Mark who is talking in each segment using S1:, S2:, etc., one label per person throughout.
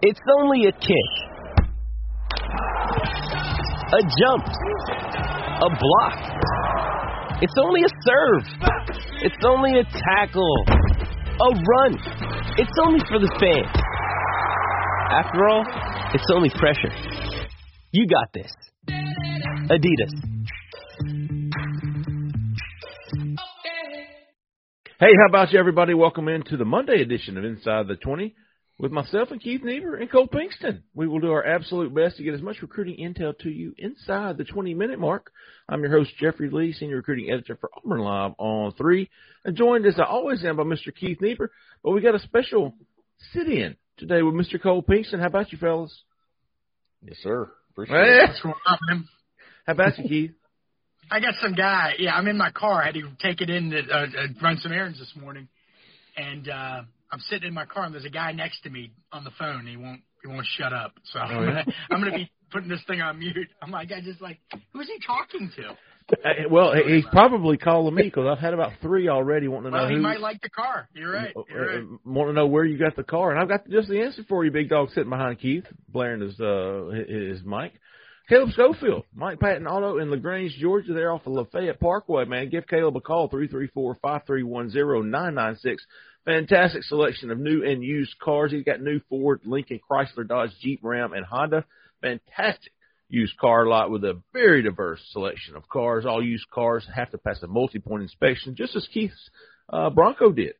S1: It's only a kick, a jump, a block. It's only a serve. It's only a tackle, a run. It's only for the fans. After all, it's only pressure. You got this. Adidas.
S2: Hey, how about you, everybody? Welcome into the Monday edition of Inside the 20 with myself and Keith Niebuhr and Cole Pinkston. We will do our absolute best to get as much recruiting intel to you inside the 20 minute mark. I'm your host, Jeffrey Lee, Senior Recruiting Editor for Auburn Live on 3, and joined as I always am by Mr. Keith Niebuhr. But we got a special sit in today with Mr. Cole Pinkston. How about you, fellas?
S3: Yes, sir. Appreciate
S2: Hey.
S3: it.
S4: What's going on, man?
S2: How about you, Keith?
S4: I got some guy. Yeah, I'm in my car. I had to take it in to uh, uh, run some errands this morning, and uh, I'm sitting in my car, and there's a guy next to me on the phone. And He won't he won't shut up. So I'm
S2: yeah?
S4: gonna I'm gonna be putting this thing on mute. I'm like, I just like, who's he talking to?
S2: Uh, well, he's probably calling me because I've had about three already wanting to know
S4: Well, he
S2: who.
S4: might like the car. You're right. You're right.
S2: uh, want to know where you got the car, and I've got just the answer for you, big dog, sitting behind Keith, blaring his uh his mic. Caleb Schofield, Mike Patton Auto in LaGrange, Georgia. They're off of Lafayette Parkway, man. Give Caleb a call, three three four five three one zero nine nine six. Fantastic selection of new and used cars. He's got new Ford, Lincoln, Chrysler, Dodge, Jeep, Ram, and Honda. Fantastic used car lot with a very diverse selection of cars. All used cars have to pass a multi-point inspection, just as Keith's uh, Bronco did.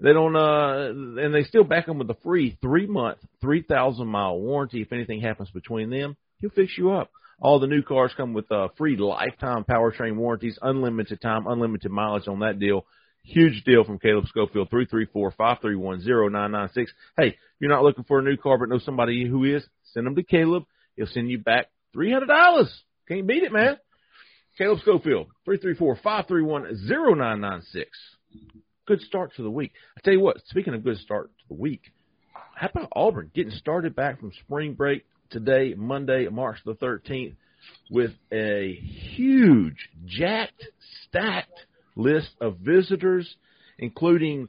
S2: They don't, uh, and they still back them with a free three month, 3,000 mile warranty. If anything happens between them, he'll fix you up. All the new cars come with uh, free lifetime powertrain warranties, unlimited time, unlimited mileage on that deal. Huge deal from Caleb Schofield, 334-531-0996. Hey, you're not looking for a new car but know somebody who is, send them to Caleb. He'll send you back $300. Can't beat it, man. Caleb Schofield, 334-531-0996 good start to the week. I tell you what, speaking of good start to the week, how about Auburn getting started back from spring break today, Monday, March the 13th, with a huge, jacked, stacked list of visitors, including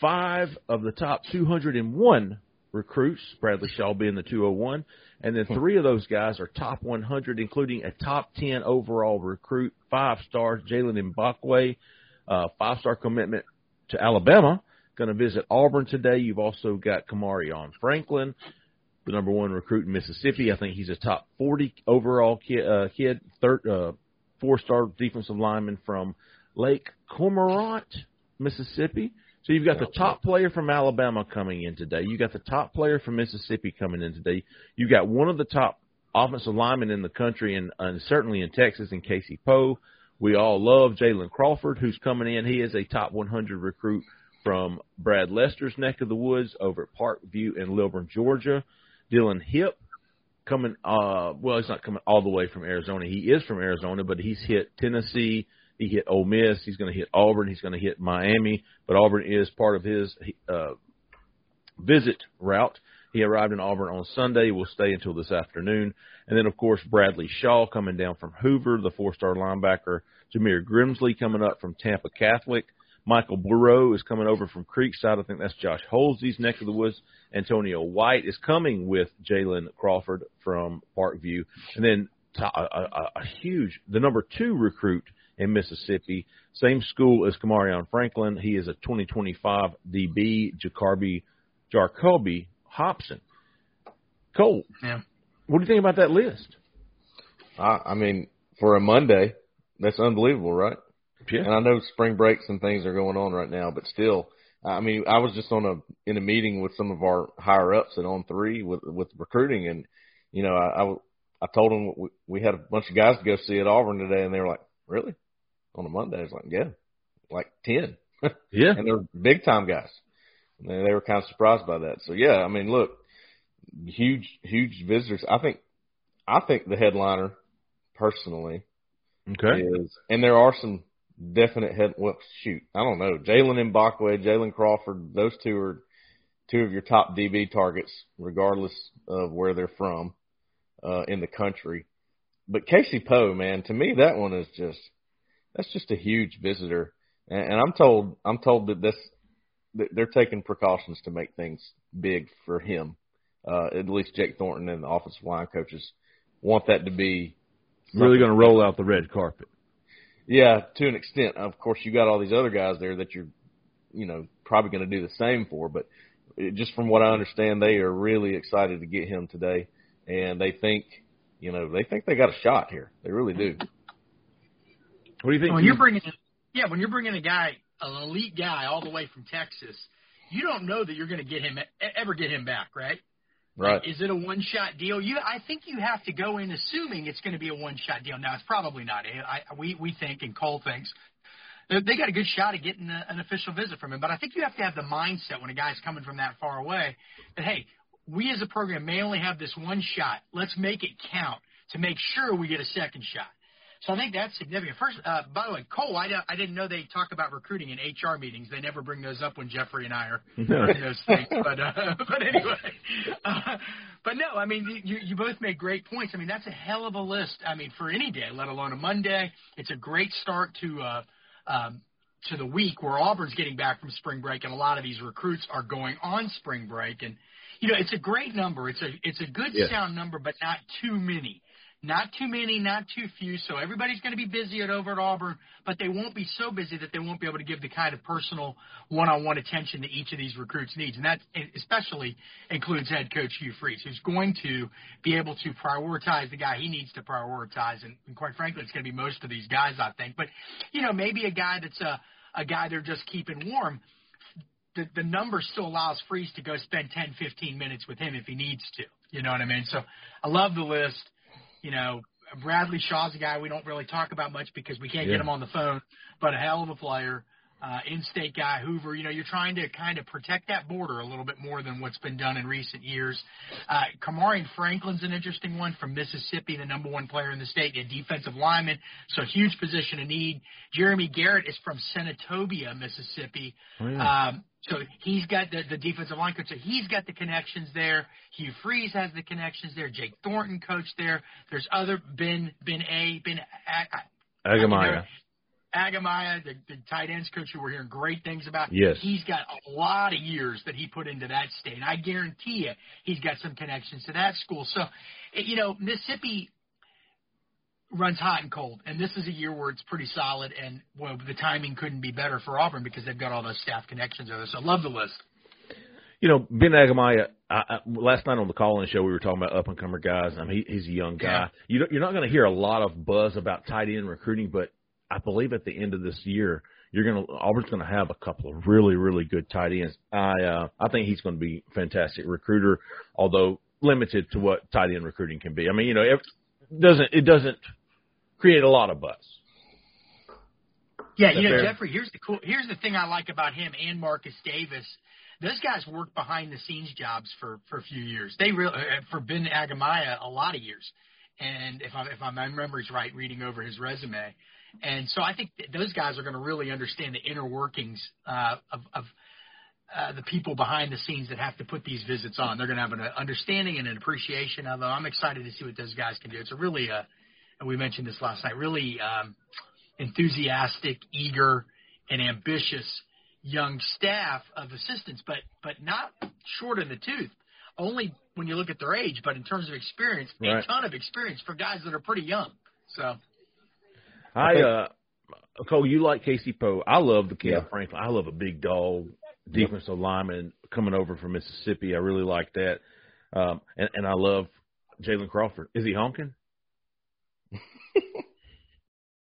S2: five of the top 201 recruits, Bradley Shaw being the 201, and then three of those guys are top 100, including a top 10 overall recruit, five stars, Jaylen Mbakwe, uh, five star commitment to Alabama. Going to visit Auburn today. You've also got Kamarion Franklin, the number one recruit in Mississippi. I think he's a top 40 overall kid, uh, kid third, uh, four star defensive lineman from Lake Cormorant, Mississippi. So you've got the top player from Alabama coming in today. You got the top player from Mississippi coming in today. You've got one of the top offensive linemen in the country, and, and certainly in Texas, in Casey Poe. We all love Jalen Crawford, who's coming in. He is a top 100 recruit from Brad Lester's neck of the woods over at Parkview in Lilburn, Georgia. Dylan Hip coming, uh, well, he's not coming all the way from Arizona. He is from Arizona, but he's hit Tennessee. He hit Ole Miss. He's going to hit Auburn. He's going to hit Miami. But Auburn is part of his uh, visit route. He arrived in Auburn on Sunday. Will stay until this afternoon. And then, of course, Bradley Shaw coming down from Hoover, the four-star linebacker. Jameer Grimsley coming up from Tampa Catholic. Michael Burrow is coming over from Creekside. I think that's Josh Holsey's neck of the woods. Antonio White is coming with Jalen Crawford from Parkview. And then a, a, a huge, the number two recruit in Mississippi, same school as Kamarion Franklin. He is a 2025 DB, Jacoby, Jacoby Hobson. Cole,
S4: Yeah.
S2: what do you think about that list?
S3: I, I mean, for a Monday, that's unbelievable, right?
S2: Yeah.
S3: And I know spring breaks and things are going on right now, but still, I mean, I was just on a in a meeting with some of our higher ups at On Three with with recruiting, and you know, I I, I told them we, we had a bunch of guys to go see at Auburn today, and they were like, "Really?" On a Monday, I was like, "Yeah, like ten,
S2: Yeah.
S3: and they're big time guys." And they, they were kind of surprised by that. So yeah, I mean, look, huge huge visitors. I think I think the headliner personally
S2: Okay.
S3: is, and there are some definite head. Well, shoot, I don't know. Jaylen Mbakwe, Jalen Crawford, those two are two of your top DB targets, regardless of where they're from uh, in the country. But Casey Poe, man, to me that one is just that's just a huge visitor, and, and I'm told I'm told that this that they're taking precautions to make things big for him uh, at least Jake Thornton and the offensive line coaches want that to be
S2: really going to roll out the red carpet.
S3: Yeah, to an extent. Of course, you got all these other guys there that you're, you know, probably going to do the same for. But just from what I understand, they are really excited to get him today, and they think, you know, they think they got a shot here. They really do.
S2: What do you think?
S4: When you're bringing, yeah, when you're bringing a guy, an elite guy, all the way from Texas, you don't know that you're going to get him ever get him back, right?
S3: Right.
S4: Is it a one shot deal? You, I think you have to go in assuming it's going to be a one shot deal. Now it's probably not. I, we we think and Cole thinks they got a good shot at getting a, an official visit from him. But I think you have to have the mindset when a guy's coming from that far away that hey, we as a program may only have this one shot. Let's make it count to make sure we get a second shot. So I think that's significant. First, uh, by the way, Cole, I, I didn't know they talk about recruiting in HR meetings. They never bring those up when Jeffrey and I are running those things. But uh, but anyway, uh, but no, I mean you you both made great points. I mean that's a hell of a list. I mean for any day, let alone a Monday. It's a great start to. Uh, um, to the week where Auburn's getting back from spring break and a lot of these recruits are going on spring break and you know it's a great number it's a it's a good
S2: yes.
S4: sound number but not too many not too many, not too few. So everybody's going to be busy at over at Auburn, but they won't be so busy that they won't be able to give the kind of personal one-on-one attention that each of these recruits needs, and that especially includes head coach Hugh Freeze, who's going to be able to prioritize the guy he needs to prioritize, and, and quite frankly, it's going to be most of these guys, I think. But you know, maybe a guy that's a a guy they're just keeping warm. The, the number still allows Freeze to go spend 10, 15 minutes with him if he needs to. You know what I mean? So I love the list. You know, Bradley Shaw's a guy we don't really talk about much because we can't
S2: Yeah.
S4: get him on the phone, but a hell of a player. Uh, in-state guy, Hoover. You know, you're trying to kind of protect that border a little bit more than what's been done in recent years. Uh, Kamari Franklin's an interesting one from Mississippi, the number one player in the state, a defensive lineman, so huge position of need. Jeremy Garrett is from Senatobia, Mississippi.
S2: Oh, yeah.
S4: Um, so he's got the, the defensive line coach. So he's got the connections there. Hugh Freeze has the connections there. Jake Thornton coached there. There's other Ben Ben A Ben A-
S2: Aigamaua.
S4: Aigamaua, the, the tight ends coach who we're hearing great things about.
S2: Yes.
S4: He's got a lot of years that he put into that state. And I guarantee you he's got some connections to that school. So, eh, you know, Mississippi runs hot and cold. And this is a year where it's pretty solid. And, well, the timing couldn't be better for Auburn because they've got all those staff connections over there. So I love the list.
S2: You know, Ben Aigamaua. I, I, last night on the call-in show, we were talking about up-and-comer guys. I mean, he, he's a young guy.
S4: Yeah.
S2: You don't, you're not going to hear a lot of buzz about tight end recruiting, but I believe at the end of this year, you're going to Auburn's going to have a couple of really, really good tight ends. I uh, I think he's going to be a fantastic recruiter, although limited to what tight end recruiting can be. I mean, you know, it doesn't it doesn't create a lot of buzz.
S4: Yeah, you know,
S2: fair?
S4: Jeffrey. Here's the cool. Here's the thing I like about him and Marcus Davis. Those guys worked behind the scenes jobs for for a few years. They real uh, for Ben Aigamaua a lot of years. And if I if my memory's right, reading over his resume, and so I think that those guys are going to really understand the inner workings uh, of. of uh, the people behind the scenes that have to put these visits on. They're going to have an understanding and an appreciation of them. I'm excited to see what those guys can do. It's a really, uh, and we mentioned this last night, really um, enthusiastic, eager, and ambitious young staff of assistants, but but not short in the tooth. Only when you look at their age, but in terms of experience,
S2: Right.
S4: a ton of experience for guys that are pretty young. So
S2: I uh, Cole, you like Casey Poe. I love the kid
S3: Yeah.
S2: Franklin. I love a big dog defensive lineman coming over from Mississippi. I really like that. Um, and, and I love Jalen Crawford. Is he honking?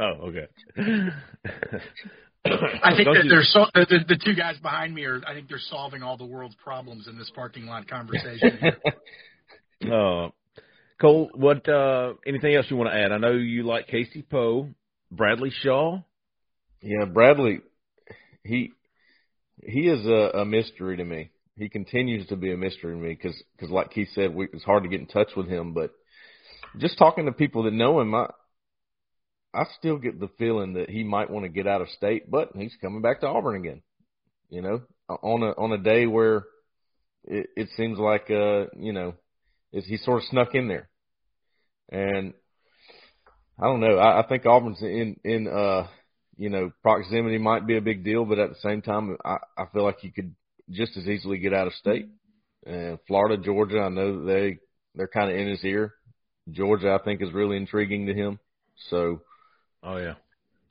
S2: Oh, okay.
S4: I think that
S2: you-
S4: they're so, the, the, the two guys behind me are. I think they're solving all the world's problems in this parking lot conversation.
S2: Uh, Cole, what? Uh, anything else you want to add? I know you like Casey Poe, Bradley Shaw.
S3: Yeah, Bradley, he he is a, a mystery to me. he continues to be a mystery to me because, cause like Keith said, we, it's hard to get in touch with him. But just talking to people that know him, I, I still get the feeling that he might want to get out of state, but he's coming back to Auburn again. You know, on a on a day where it, it seems like uh you know is he sort of snuck in there, and I don't know. I, I think Auburn's in in uh you know proximity might be a big deal, but at the same time, I I feel like he could just as easily get out of state. And Florida, Georgia, I know they they're kind of in his ear. Georgia, I think, is really intriguing to him. So
S2: Oh yeah.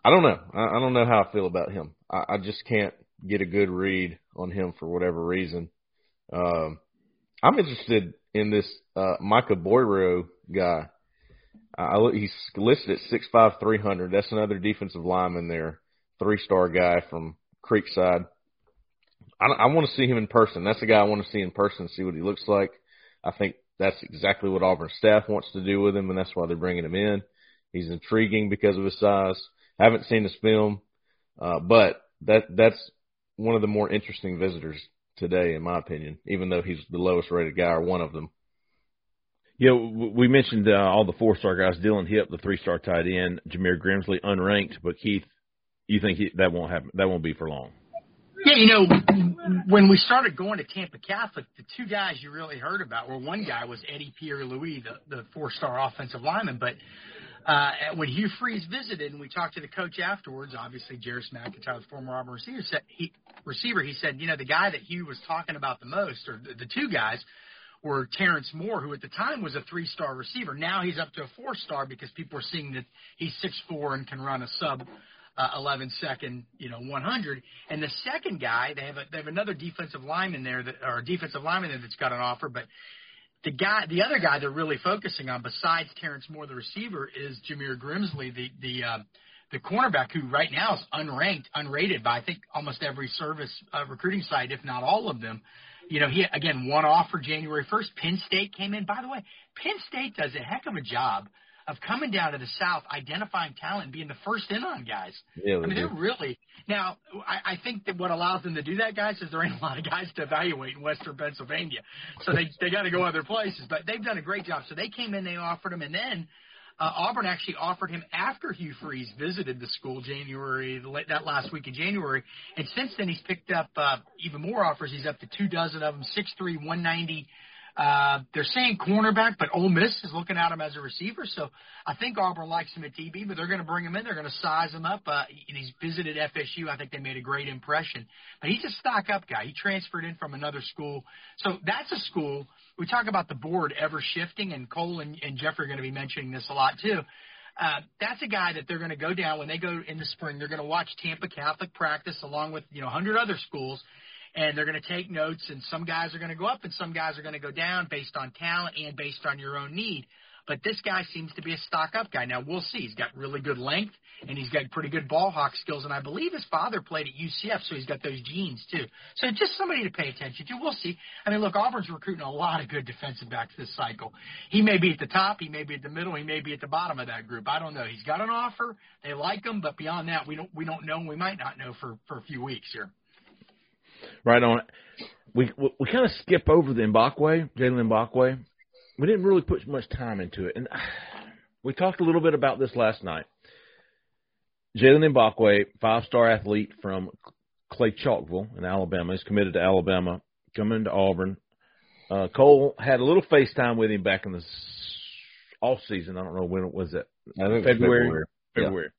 S3: I don't know. I, I don't know how I feel about him. I, I just can't get a good read on him for whatever reason. Um, I'm interested in this uh, Micah Boyro guy. I he's listed at six five three hundred. That's another defensive lineman there, three star guy from Creekside. I, I want to see him in person. That's the guy I want to see in person, see what he looks like. I think that's exactly what Auburn staff wants to do with him, and that's why they're bringing him in. He's intriguing because of his size. Haven't seen his film, uh, but that that's one of the more interesting visitors today, in my opinion. Even though he's the lowest rated guy or one of them.
S2: Yeah, we mentioned uh, all the four star guys. Dylan Hip, the three star tight end, Jameer Grimsley, unranked. But Keith, you think he, that won't happen? That won't be for long.
S4: Yeah, you know, when we started going to Tampa Catholic, the two guys you really heard about were one guy was Eddie Pierre Louis, the, the four star offensive lineman, but uh, when Hugh Freeze visited and we talked to the coach afterwards, obviously Jairus McIntyre, the former Auburn receiver, said he receiver, he said, you know, the guy that Hugh was talking about the most, or the, the two guys, were Terrence Moore, who at the time was a three-star receiver. Now he's up to a four-star because people are seeing that he's six four and can run a sub uh, 11 second, you know, 100. And the second guy, they have a, they have another defensive lineman there that, or a defensive lineman there that's got an offer, but the guy, the other guy they're really focusing on, besides Terrence Moore, the receiver, is Jameer Grimsley, the the uh, the cornerback, who right now is unranked, unrated by I think almost every service uh, recruiting site, if not all of them. You know, he again one offer January 1st. Penn State came in. By the way, Penn State does a heck of a job of coming down to the South, identifying talent, and being the first in on guys.
S3: Yeah,
S4: I mean, they're really now. I, I think that what allows them to do that, guys, is there ain't a lot of guys to evaluate in Western Pennsylvania, so they they got to go other places. But they've done a great job. So they came in, they offered him, and then. Uh, Auburn actually offered him after Hugh Freeze visited the school January that last week in January, and since then he's picked up uh, even more offers. He's up to two dozen of them, six three, one ninety, uh, they're saying cornerback, but Ole Miss is looking at him as a receiver. So I think Auburn likes him at DB, but they're going to bring him in. They're going to size him up. Uh, he's visited FSU. I think they made a great impression. But he's a stock up guy. He transferred in from another school. So that's a school. We talk about the board ever shifting, and Cole and, and Jeffrey are going to be mentioning this a lot too. Uh, that's a guy that they're going to go down when they go in the spring. They're going to watch Tampa Catholic practice along with you know 100 other schools and they're going to take notes and some guys are going to go up and some guys are going to go down based on talent and based on your own need. But this guy seems to be a stock up guy. Now we'll see. He's got really good length and he's got pretty good ball hawk skills. And I believe his father played at UCF, so he's got those genes too. So just somebody to pay attention to. We'll see. I mean, look, Auburn's recruiting a lot of good defensive backs this cycle. He may be at the top, he may be at the middle, he may be at the bottom of that group. I don't know. He's got an offer. They like him, but beyond that, we don't we don't know. We might not know for for a few weeks here.
S2: Right on. We we, we kind of skip over the Mbakwe, Jaylen Mbakwe. We didn't really put much time into it, and we talked a little bit about this last night. Jaylen Mbakwe, five-star athlete from Clay Chalkville in Alabama, is committed to Alabama, coming to Auburn. Uh, Cole had a little FaceTime with him back in the off season. I don't know when it was. It February.
S3: February.
S2: February.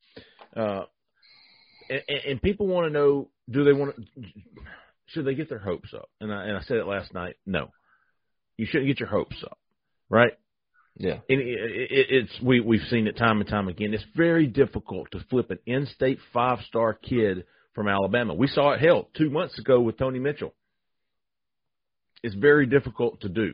S2: Uh, and, and people want to know: Do they want to? Should they get their hopes up? And I, and I said it last night. No, you shouldn't get your hopes up, right?
S3: Yeah.
S2: And it, it, it's we we've seen it time and time again. It's very difficult to flip an in-state five-star kid from Alabama. We saw it hell two months ago with Tony Mitchell. It's very difficult to do.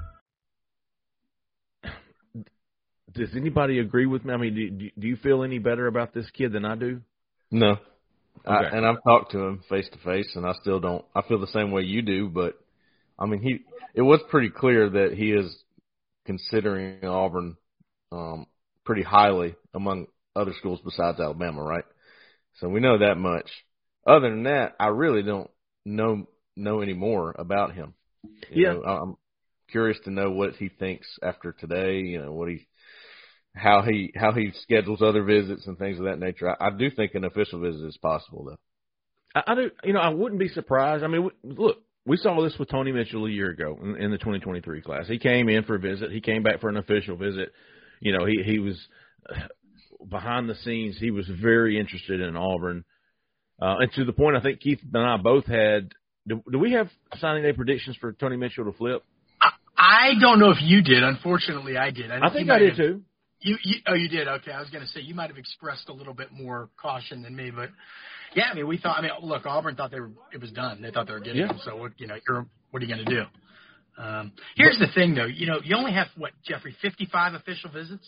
S2: Does anybody agree with me? I mean, do, do you feel any better about this kid than I do?
S3: No. I, and I've talked to him face to face, and I still don't. I feel the same way you do, but I mean, he. It was pretty clear that he is considering Auburn um, pretty highly among other schools besides Alabama, right? So we know that much. Other than that, I really don't know know any more about him. You
S2: Yeah.
S3: know, I'm curious to know what he thinks after today. You know, what he how he how he schedules other visits and things of that nature. I, I do think an official visit is possible, though.
S2: I, I do. You know, I wouldn't be surprised. I mean, we, look, we saw this with Tony Mitchell a year ago in, in the 2023 class. He came in for a visit. He came back for an official visit. You know, he he was uh, behind the scenes. He was very interested in Auburn, uh, and to the point, I think Keith and I both had. Do, do we have signing day predictions for Tony Mitchell to flip?
S4: I don't know if you did. Unfortunately, I did.
S2: I think I did
S4: have-
S2: too.
S4: You, you oh you did okay. I was going to say you might have expressed a little bit more caution than me, but yeah, I mean we thought. I mean look, Auburn thought they were it was done. They thought they were getting
S2: Yeah.
S4: him. So what you know you're what are you going to do? Um, here's the thing though. You know you only have what Jeffrey 55 official visits,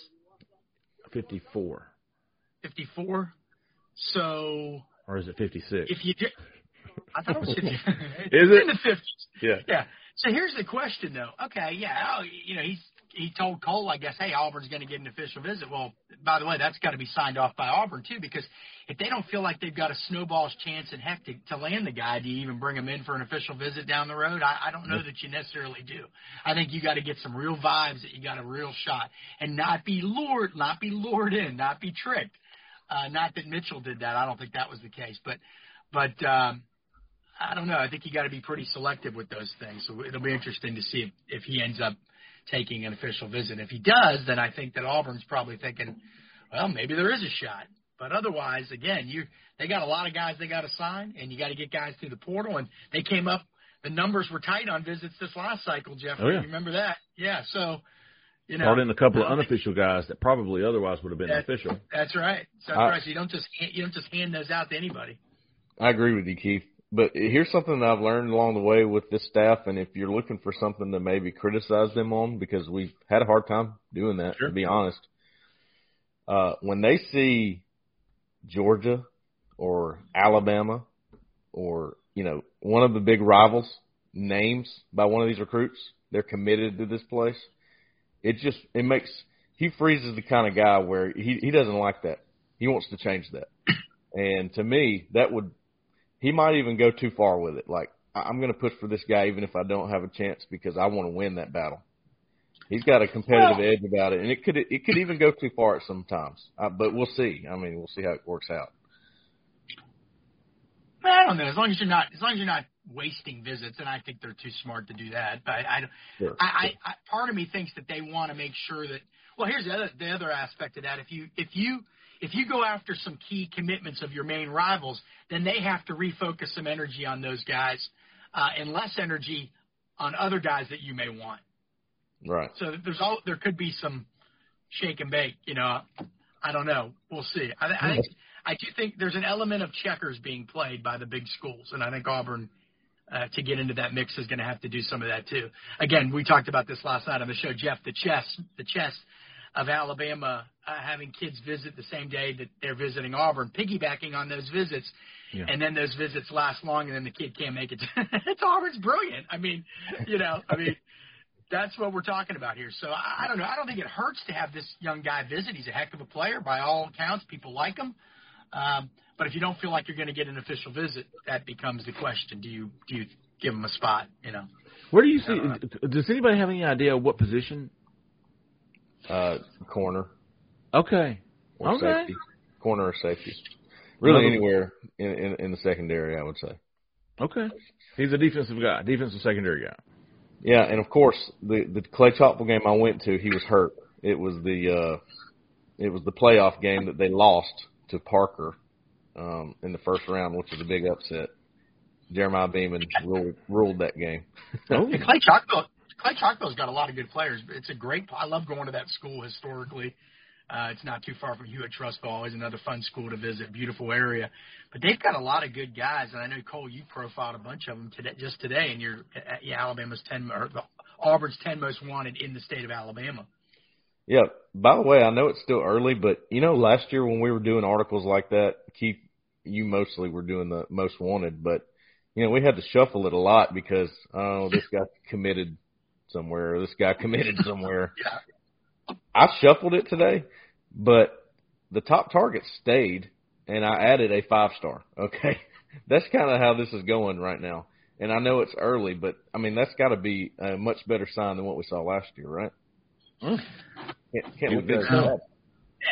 S2: 54,
S4: 54. So
S2: or is it 56?
S4: if you did, I thought it was 50.
S2: Is
S4: in the 50s?
S2: Yeah.
S4: Yeah. So here's the question, though. Okay, yeah, oh, you know, he's he told Cole, I guess, hey, Auburn's going to get an official visit. Well, by the way, that's got to be signed off by Auburn too, because if they don't feel like they've got a snowball's chance in heck to, to land the guy, do you even bring him in for an official visit down the road? I, I don't know that you necessarily do. I think you got to get some real vibes that you got a real shot, and not be lured, not be lured in, not be tricked. Uh, not that Mitchell did that. I don't think that was the case, but but. um I don't know. I think you got to be pretty selective with those things. So it'll be interesting to see if, if he ends up taking an official visit. If he does, then I think that Auburn's probably thinking, well, maybe there is a shot. But otherwise, again, you they got a lot of guys they got to sign, and you got to get guys through the portal. And they came up, the numbers were tight on visits this last cycle, Jeff.
S2: Oh, yeah.
S4: You remember that? Yeah. So, you know,
S2: Brought in a couple of unofficial guys that probably otherwise would have been
S4: That-
S2: official.
S4: That's right. So
S3: I-
S4: right. So you don't just you don't just hand those out to anybody.
S3: I agree with you, Keith. But here's something that I've learned along the way with this staff, and if you're looking for something to maybe criticize them on, because we've had a hard time doing that,
S2: Sure.
S3: to be honest. Uh, when they see Georgia or Alabama or, you know, one of the big rivals names by one of these recruits, they're committed to this place. It just, it makes, Hugh Freeze's the kind of guy where he, he doesn't like that. He wants to change that. And to me, that would, he might even go too far with it. Like, I- I'm going to push for this guy even if I don't have a chance because I want to win that battle. He's got a competitive
S4: Well-
S3: edge about it, and it could it could even go too far at sometimes. Uh, but we'll see. I mean, we'll see how it works out.
S4: I don't know. As long as you're not, as long as you're not wasting visits, and I think they're too smart to do that. But I, don't-
S3: Sure.
S4: I, I, I part of me thinks that they want to make sure that. Well, here's the other the other aspect of that. If you if you if you go after some key commitments of your main rivals, then they have to refocus some energy on those guys, uh, and less energy on other guys that you may want.
S3: Right.
S4: So there's all there could be some shake and bake. You know, I don't know. We'll see. I, I I do think there's an element of checkers being played by the big schools, and I think Auburn. Uh, to get into that mix is going to have to do some of that too. Again, we talked about this last night on the show, Jeff. The chess, the chess of Alabama uh, having kids visit the same day that they're visiting Auburn, piggybacking on those visits,
S2: Yeah.
S4: and then those visits last long, and then the kid can't make it. it's Auburn's brilliant. I mean, you know, I mean, that's what we're talking about here. So I, I don't know. I don't think it hurts to have this young guy visit. He's a heck of a player by all accounts. People like him. Um, but if you don't feel like you're going to get an official visit, that becomes the question. Do you do you give him a spot? You know.
S2: Where do you see? Does anybody have any idea what position?
S3: Uh, corner
S2: Okay.
S3: or
S2: Okay.
S3: safety, corner or safety. Really
S2: Another-
S3: anywhere in, in in the secondary, I would say.
S2: Okay. He's a defensive guy, defensive secondary guy.
S3: Yeah, and of course the the Clay Chalkville game I went to, he was hurt. It was the uh it was the playoff game that they lost to Parker um in the first round, which was a big upset. Jeremiah Beaman ruled ruled that game.
S2: Oh,
S4: And Clay Chalkville, Clay Chalkville's got a lot of good players. It's a great. I love going to that school historically. Uh, it's not too far from Hewitt Trussville, always another fun school to visit, beautiful area. But they've got a lot of good guys, and I know Cole, you profiled a bunch of them today, just today, and you're yeah, Alabama's ten or Auburn's ten most wanted in the state of Alabama.
S3: Yeah. By the way, I know it's still early, but you know, last year when we were doing articles like that, Keith, you mostly were doing the most wanted, but you know, we had to shuffle it a lot because oh, this guy committed somewhere, or this guy committed somewhere.
S4: yeah.
S3: I shuffled it today, but the top target stayed, and I added a five star. Okay, that's kind of how this is going right now. And I know it's early, but I mean that's got to be a much better sign than what we saw last year, right?
S2: Mm.
S3: Can't, can't look
S2: Good
S3: that.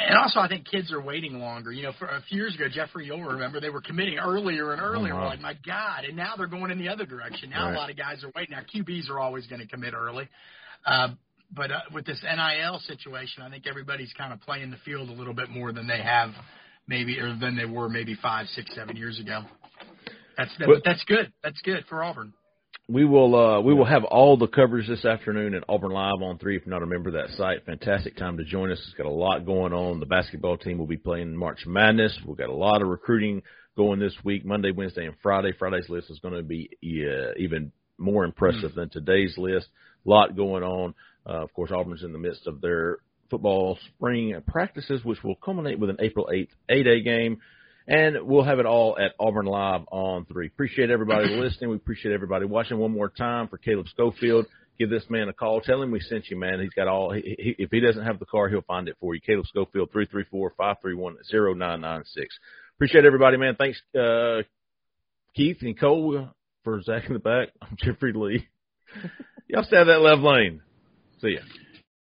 S4: And also, I think kids are waiting longer. You know, for a few years ago, Jeffrey, you'll remember they were committing earlier and earlier.
S2: Uh-huh.
S4: We're like, my God! And now they're going in the other direction. Now
S2: Right.
S4: a lot of guys are waiting. Now QBs are always going to commit early, uh, but uh, with this NIL situation, I think everybody's kind of playing the field a little bit more than they have, maybe, or than they were maybe five, six, seven years ago. That's that,
S2: But-
S4: that's good. That's good for Auburn.
S2: We will uh, we will have all the coverage this afternoon at Auburn Live on three. If you're not a member of that site, fantastic time to join us. It's got a lot going on. The basketball team will be playing March Madness. We've got a lot of recruiting going this week, Monday, Wednesday, and Friday. Friday's list is going to be uh, even more impressive than today's list. A lot going on. Uh, of course, Auburn's in the midst of their football spring practices, which will culminate with an April 8th 8A game. And we'll have it all at Auburn Live on three. Appreciate everybody listening. We appreciate everybody watching. One more time for Caleb Schofield. Give this man a call. Tell him we sent you, man. He's got all. He, he, if he doesn't have the car, he'll find it for you. Caleb Schofield, three three four five three one zero nine nine six. Appreciate everybody, man. Thanks, uh, Keith and Cole for Zach in the back. I'm Jeffrey Lee. Y'all stay out of that left lane. See ya.